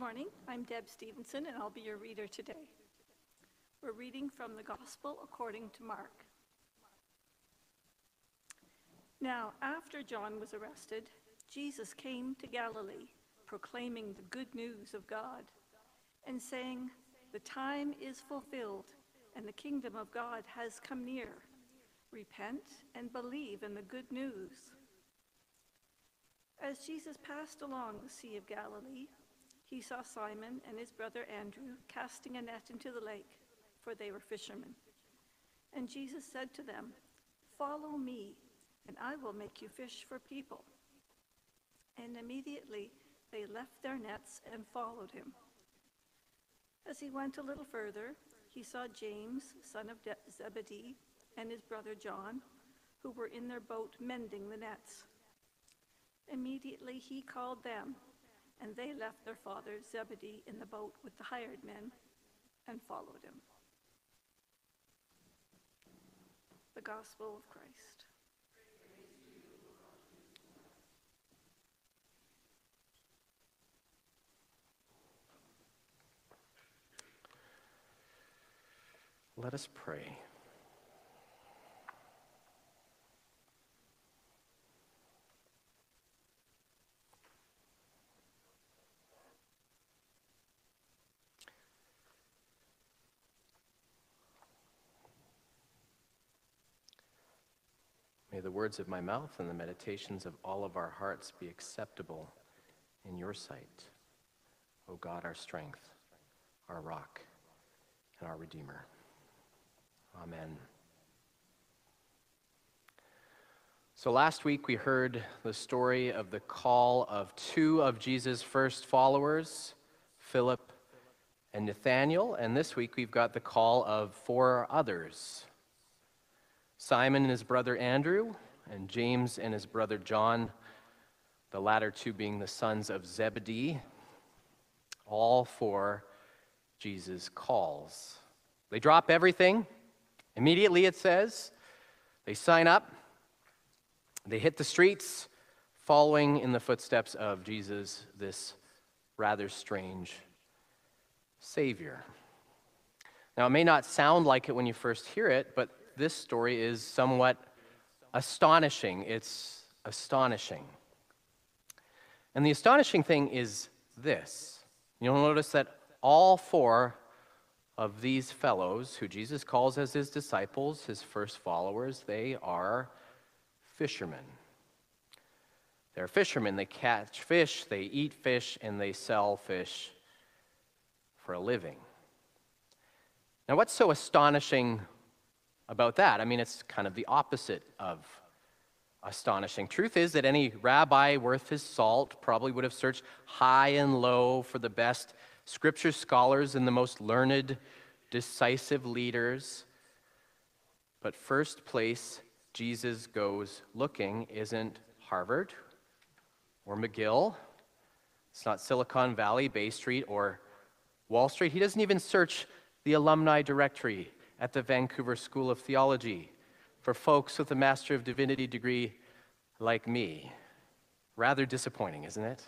morning. I'm Deb Stevenson, and I'll be your reader today. We're reading from the Gospel according to Mark. Now, after John was arrested, Jesus came to Galilee, proclaiming the good news of God, and saying, The time is fulfilled, and the kingdom of God has come near. Repent and believe in the good news. As Jesus passed along the Sea of Galilee, he saw Simon and his brother Andrew casting a net into the lake, for they were fishermen. And Jesus said to them, Follow me, and I will make you fish for people. And immediately they left their nets and followed him. As he went a little further, he saw James, son of Zebedee, and his brother John, who were in their boat mending the nets. Immediately he called them, and they left their father Zebedee in the boat with the hired men and followed him. The Gospel of Christ. Let us pray. May the words of my mouth and the meditations of all of our hearts be acceptable in your sight, O God, our strength, our rock, and our Redeemer. Amen. So last week we heard the story of the call of two of Jesus' first followers, Philip and Nathanael, and this week we've got the call of four others Simon and his brother Andrew, and James and his brother John, the latter two being the sons of Zebedee, all four Jesus calls. They drop everything Immediately, it says, they sign up, they hit the streets, following in the footsteps of Jesus, this rather strange Savior. Now, it may not sound like it when you first hear it, but this story is somewhat astonishing. It's astonishing. And the astonishing thing is this you'll notice that all four of these fellows, who Jesus calls as his disciples, his first followers, they are fishermen. They're fishermen. They catch fish, they eat fish, and they sell fish for a living. Now, what's so astonishing about that? I mean, it's kind of the opposite of astonishing. Truth is that any rabbi worth his salt probably would have searched high and low for the best scripture scholars and the most learned, decisive leaders. But first place Jesus goes looking isn't Harvard or McGill. It's not Silicon Valley, Bay Street, or Wall Street. He doesn't even search the alumni directory at the Vancouver School of Theology for folks with a Master of Divinity degree like me. Rather disappointing, isn't it?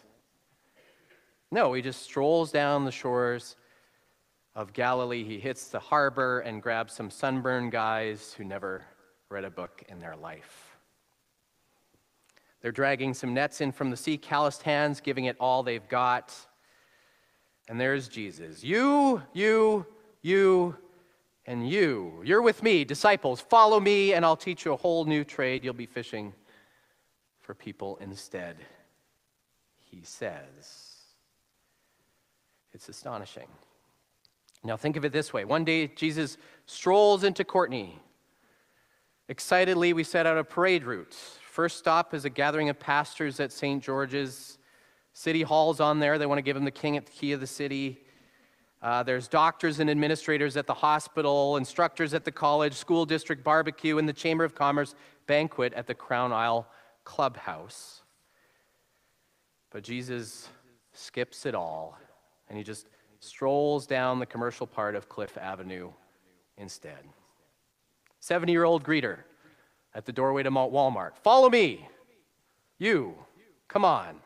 No, he just strolls down the shores of Galilee. He hits the harbor and grabs some sunburned guys who never read a book in their life. They're dragging some nets in from the sea, calloused hands, giving it all they've got. And there's Jesus. You, you, you, and you. You're with me, disciples. Follow me, and I'll teach you a whole new trade. You'll be fishing for people instead, he says. It's astonishing. Now, think of it this way one day, Jesus strolls into Courtenay. Excitedly, we set out a parade route. First stop is a gathering of pastors at St. George's. City Hall's on there. They want to give him the king at the key of the city. Uh, there's doctors and administrators at the hospital, instructors at the college, school district barbecue, and the Chamber of Commerce banquet at the Crown Isle Clubhouse. But Jesus skips it all and he just strolls down the commercial part of Cliffe Avenue instead. 70 year old greeter at the doorway to Walmart. Follow me. You, come on.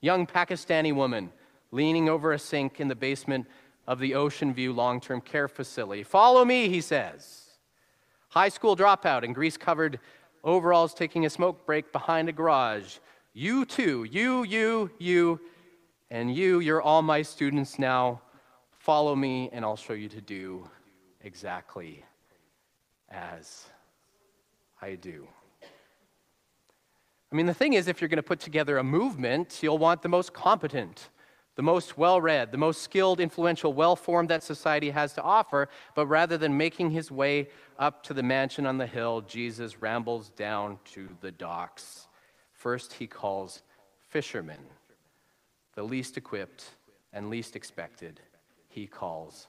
Young Pakistani woman leaning over a sink in the basement of the Ocean View long term care facility. Follow me, he says. High school dropout in grease covered overalls taking a smoke break behind a garage. You too, you, you, you, and you, you're all my students now. Follow me, and I'll show you to do exactly as I do. I mean, the thing is, if you're going to put together a movement, you'll want the most competent, the most well read, the most skilled, influential, well formed that society has to offer. But rather than making his way up to the mansion on the hill, Jesus rambles down to the docks. First, he calls fishermen, the least equipped and least expected, he calls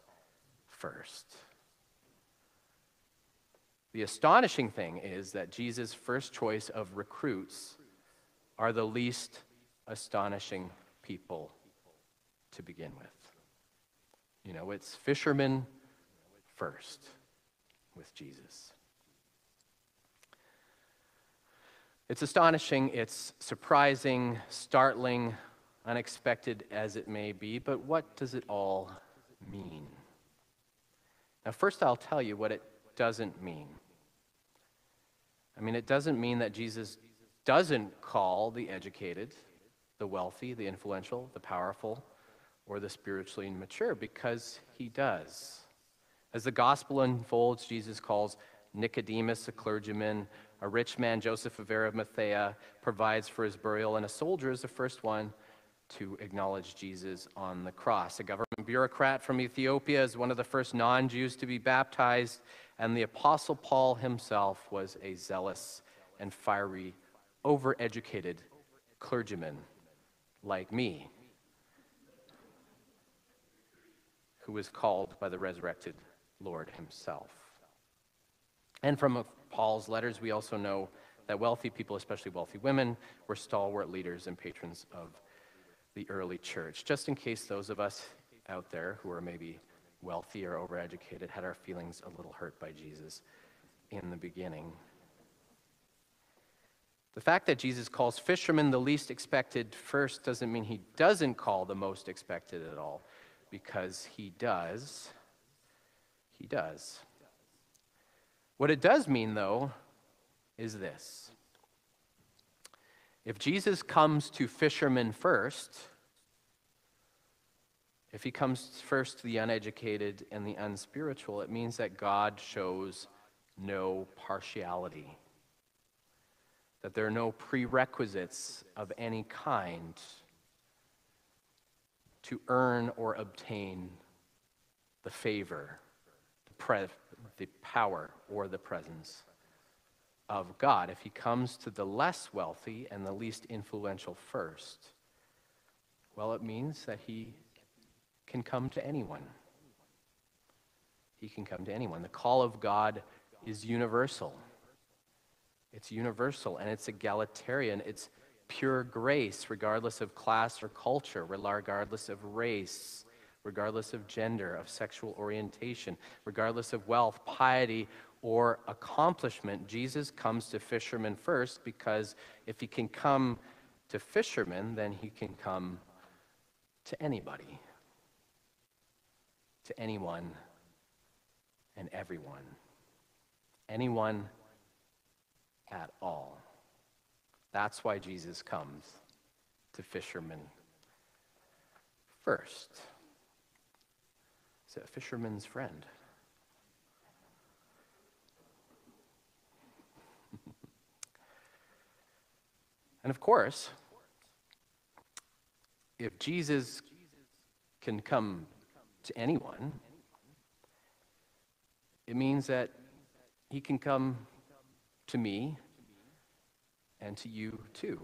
first. The astonishing thing is that Jesus' first choice of recruits are the least astonishing people to begin with. You know, it's fishermen first with Jesus. It's astonishing, it's surprising, startling, unexpected as it may be, but what does it all mean? Now, first, I'll tell you what it doesn't mean. I mean, it doesn't mean that Jesus doesn't call the educated, the wealthy, the influential, the powerful, or the spiritually mature, because he does. As the gospel unfolds, Jesus calls Nicodemus, a clergyman, a rich man, Joseph of Arimathea, provides for his burial, and a soldier is the first one to acknowledge Jesus on the cross. A government bureaucrat from Ethiopia is one of the first non Jews to be baptized, and the Apostle Paul himself was a zealous and fiery, overeducated clergyman like me, who was called by the resurrected Lord himself. And from Paul's letters, we also know that wealthy people, especially wealthy women, were stalwart leaders and patrons of the early church. Just in case those of us out there who are maybe wealthy or overeducated had our feelings a little hurt by Jesus in the beginning. The fact that Jesus calls fishermen the least expected first doesn't mean he doesn't call the most expected at all, because he does. He does. What it does mean, though, is this. If Jesus comes to fishermen first, if he comes first to the uneducated and the unspiritual, it means that God shows no partiality, that there are no prerequisites of any kind to earn or obtain the favor, the, pre- the power, or the presence of God. If he comes to the less wealthy and the least influential first, well, it means that he can come to anyone. He can come to anyone. The call of God is universal. It's universal and it's egalitarian. It's pure grace, regardless of class or culture, regardless of race, regardless of gender, of sexual orientation, regardless of wealth, piety, or accomplishment. Jesus comes to fishermen first because if he can come to fishermen, then he can come to anybody to anyone and everyone. Anyone at all. That's why Jesus comes to fishermen first. Is a fisherman's friend? and of course, if Jesus can come to anyone, it means that he can come to me and to you too.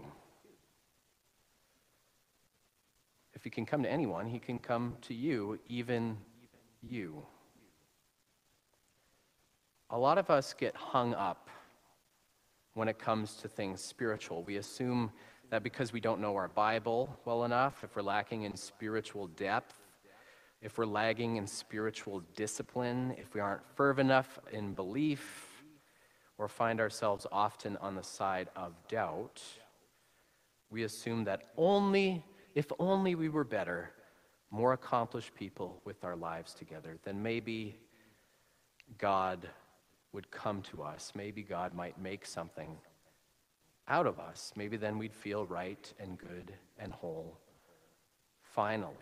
If he can come to anyone, he can come to you, even you. A lot of us get hung up when it comes to things spiritual. We assume that because we don't know our Bible well enough, if we're lacking in spiritual depth, if we're lagging in spiritual discipline, if we aren't fervent enough in belief, or find ourselves often on the side of doubt, we assume that only, if only we were better, more accomplished people with our lives together, then maybe God would come to us. Maybe God might make something out of us. Maybe then we'd feel right and good and whole finally.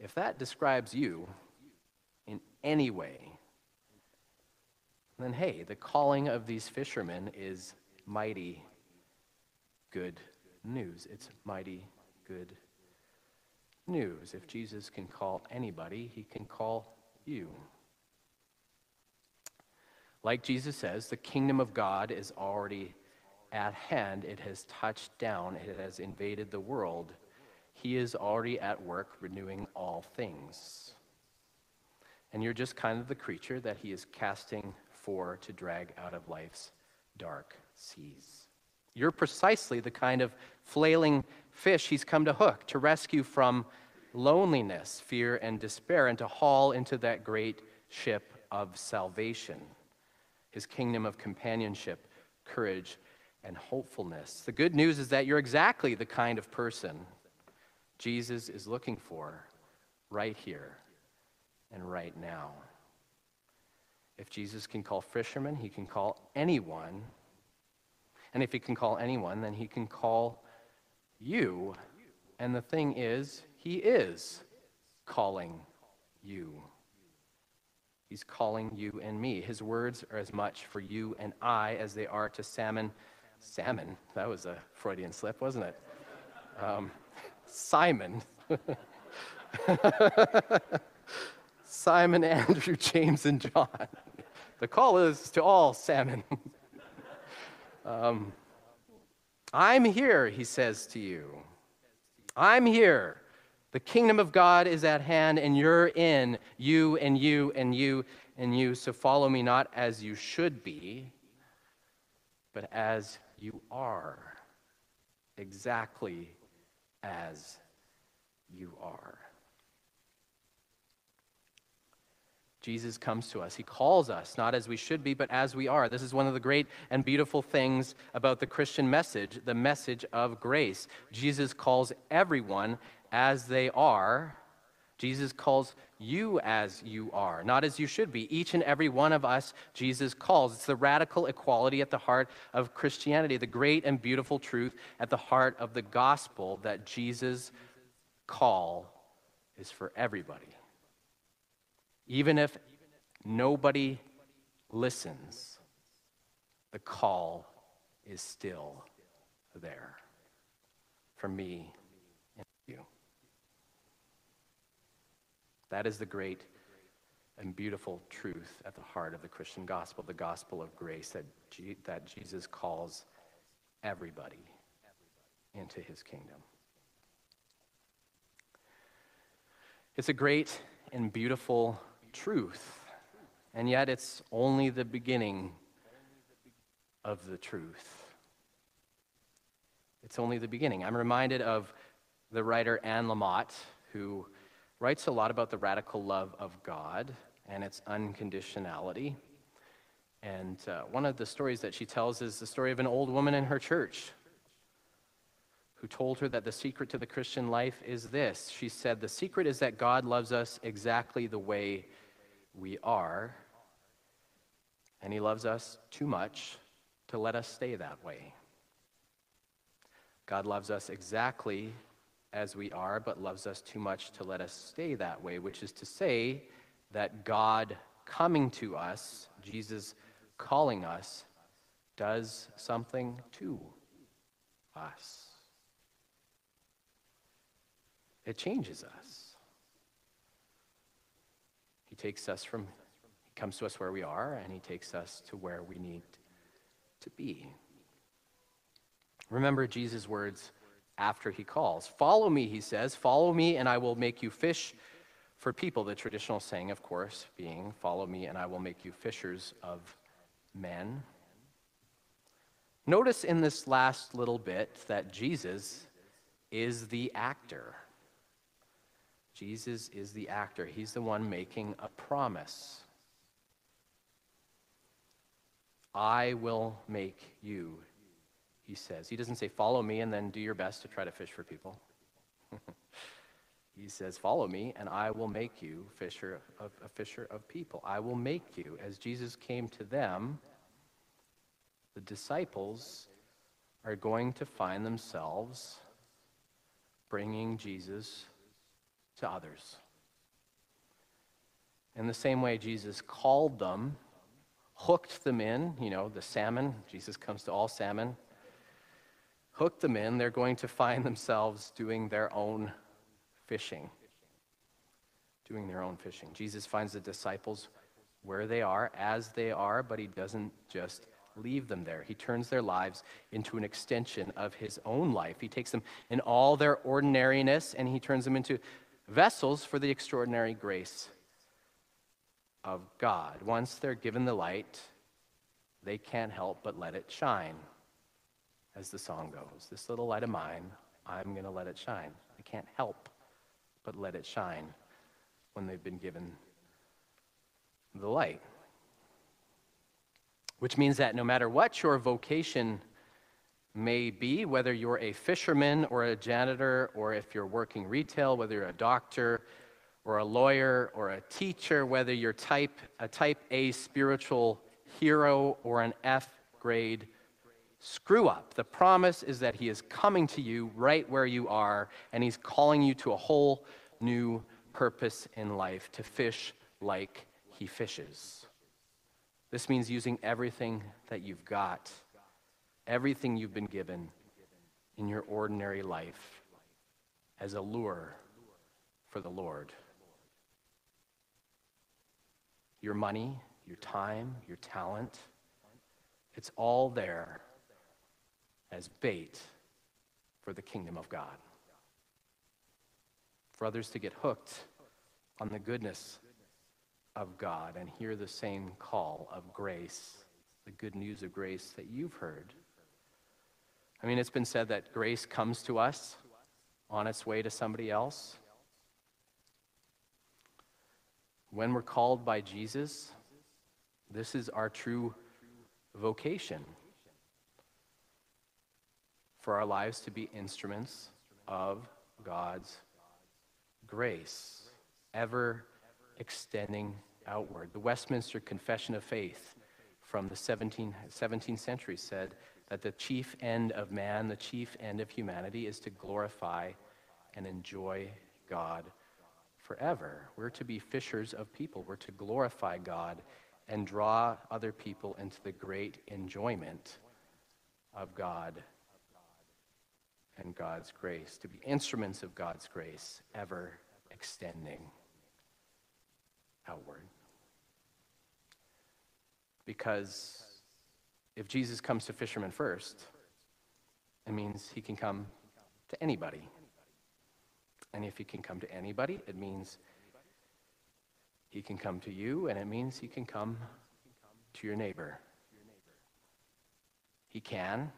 If that describes you in any way, then hey, the calling of these fishermen is mighty good news. It's mighty good news. If Jesus can call anybody, he can call you. Like Jesus says, the kingdom of God is already at hand. It has touched down, it has invaded the world. He is already at work renewing all things. And you're just kind of the creature that he is casting for to drag out of life's dark seas. You're precisely the kind of flailing fish he's come to hook, to rescue from loneliness, fear, and despair, and to haul into that great ship of salvation his kingdom of companionship, courage, and hopefulness. The good news is that you're exactly the kind of person Jesus is looking for right here and right now. If Jesus can call fishermen, he can call anyone. And if he can call anyone, then he can call you. And the thing is, he is calling you. He's calling you and me. His words are as much for you and I as they are to salmon. Salmon, that was a Freudian slip, wasn't it? Um, Simon. Simon, Andrew, James, and John. The call is to all salmon. um, I'm here, he says to you. I'm here. The kingdom of God is at hand, and you're in, you and you and you and you. So follow me not as you should be, but as you are, exactly as you are. Jesus comes to us. He calls us, not as we should be, but as we are. This is one of the great and beautiful things about the Christian message, the message of grace. Jesus calls everyone as they are. Jesus calls you as you are, not as you should be. Each and every one of us, Jesus calls. It's the radical equality at the heart of Christianity, the great and beautiful truth at the heart of the gospel that Jesus' call is for everybody. Even if nobody listens, the call is still there for me and you. That is the great and beautiful truth at the heart of the Christian gospel, the gospel of grace that, G- that Jesus calls everybody into his kingdom. It's a great and beautiful truth, and yet it's only the beginning of the truth. It's only the beginning. I'm reminded of the writer Anne Lamott, who writes a lot about the radical love of God and its unconditionality. And uh, one of the stories that she tells is the story of an old woman in her church who told her that the secret to the Christian life is this. She said, The secret is that God loves us exactly the way we are, and He loves us too much to let us stay that way. God loves us exactly as we are, but loves us too much to let us stay that way, which is to say that God coming to us, Jesus calling us, does something to us. It changes us. He takes us from, he comes to us where we are, and he takes us to where we need to be. Remember Jesus' words after he calls. Follow me, he says. Follow me, and I will make you fish for people. The traditional saying, of course, being, Follow me, and I will make you fishers of men. Notice in this last little bit that Jesus is the actor. Jesus is the actor. He's the one making a promise. I will make you he says. He doesn't say, follow me and then do your best to try to fish for people. He says, Follow me, and I will make you fisher of, a fisher of people. I will make you. As Jesus came to them, the disciples are going to find themselves bringing Jesus to others. In the same way, Jesus called them, hooked them in, you know, the salmon, Jesus comes to all salmon, hooked them in, they're going to find themselves doing their own fishing. Doing their own fishing. Jesus finds the disciples where they are, as they are, but he doesn't just leave them there. He turns their lives into an extension of his own life. He takes them in all their ordinariness and he turns them into vessels for the extraordinary grace of God. Once they're given the light, they can't help but let it shine, as the song goes. This little light of mine, I'm going to let it shine. I can't help but let it shine when they've been given the light. Which means that no matter what your vocation may be, whether you're a fisherman or a janitor, or if you're working retail, whether you're a doctor or a lawyer or a teacher, whether you're type, a type A spiritual hero or an F grade screw up, the promise is that He is coming to you right where you are, and He's calling you to a whole new purpose in life to fish like He fishes. This means using everything that you've got, everything you've been given in your ordinary life as a lure for the Lord. Your money, your time, your talent, it's all there as bait for the kingdom of God. For others to get hooked on the goodness of God and hear the same call of grace, the good news of grace that you've heard. I mean, it's been said that grace comes to us on its way to somebody else. When we're called by Jesus, this is our true vocation for our lives to be instruments of God's grace, ever extending outward. The Westminster Confession of Faith from the 17th, 17th century said that the chief end of man, the chief end of humanity, is to glorify and enjoy God forever. We're to be fishers of people. We're to glorify God and draw other people into the great enjoyment of God and God's grace, to be instruments of God's grace, ever extending outward. Because if Jesus comes to fishermen first, it means he can come to anybody. And if he can come to anybody, it means he can come to you, and it means he can come to your neighbor. He can,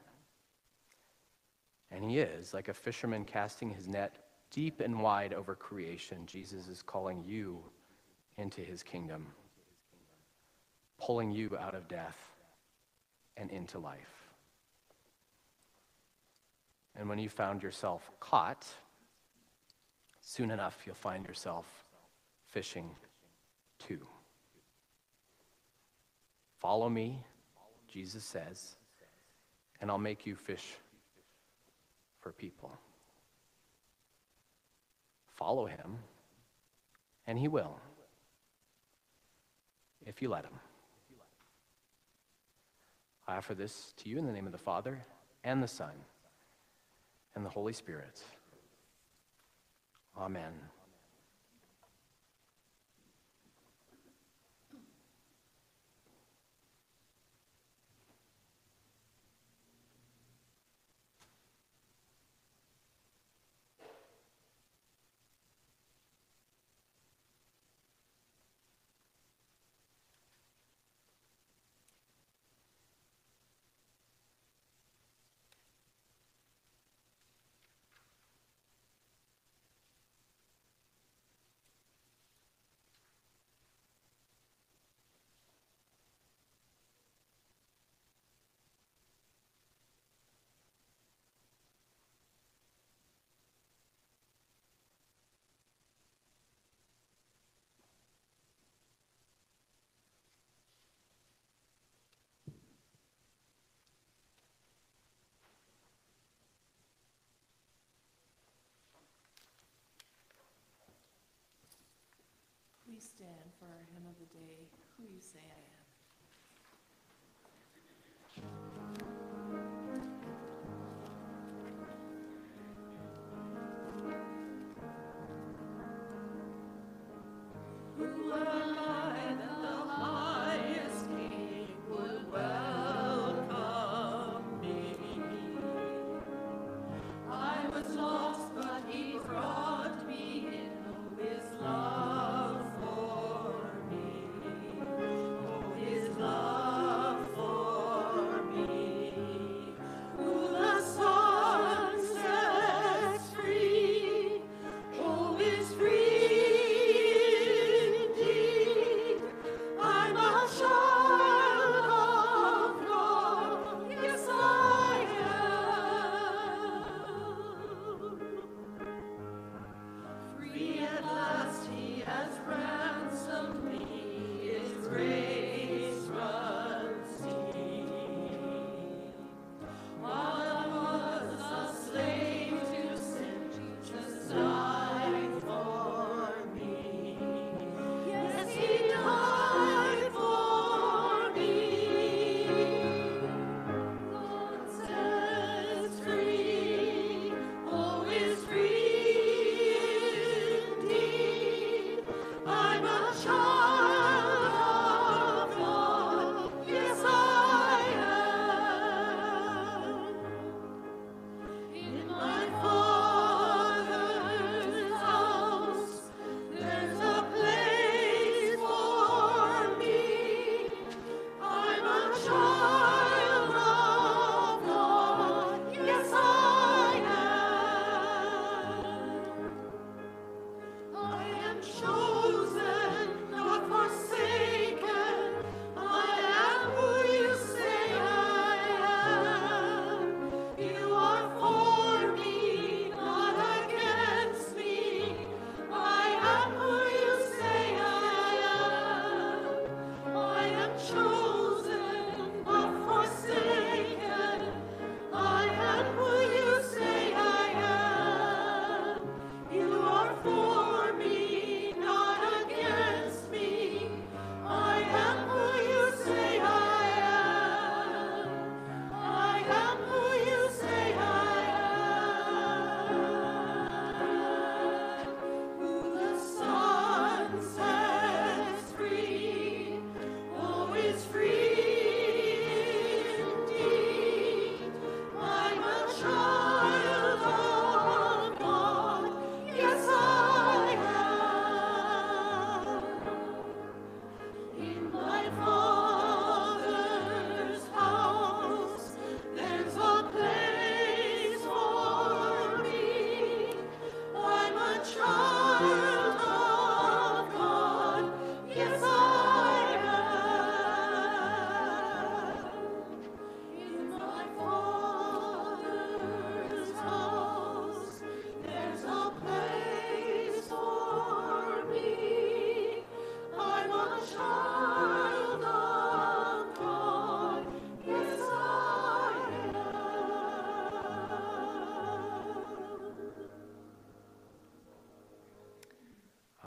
and he is, like a fisherman casting his net deep and wide over creation. Jesus is calling you into his kingdom, pulling you out of death and into life. And when you found yourself caught, soon enough you'll find yourself fishing too. Follow me, Jesus says, and I'll make you fish for people. Follow him, and he will if you let him. I offer this to you in the name of the Father, and the Son, and the Holy Spirit. Amen. Stand for our hymn of the day, Who You Say I Am.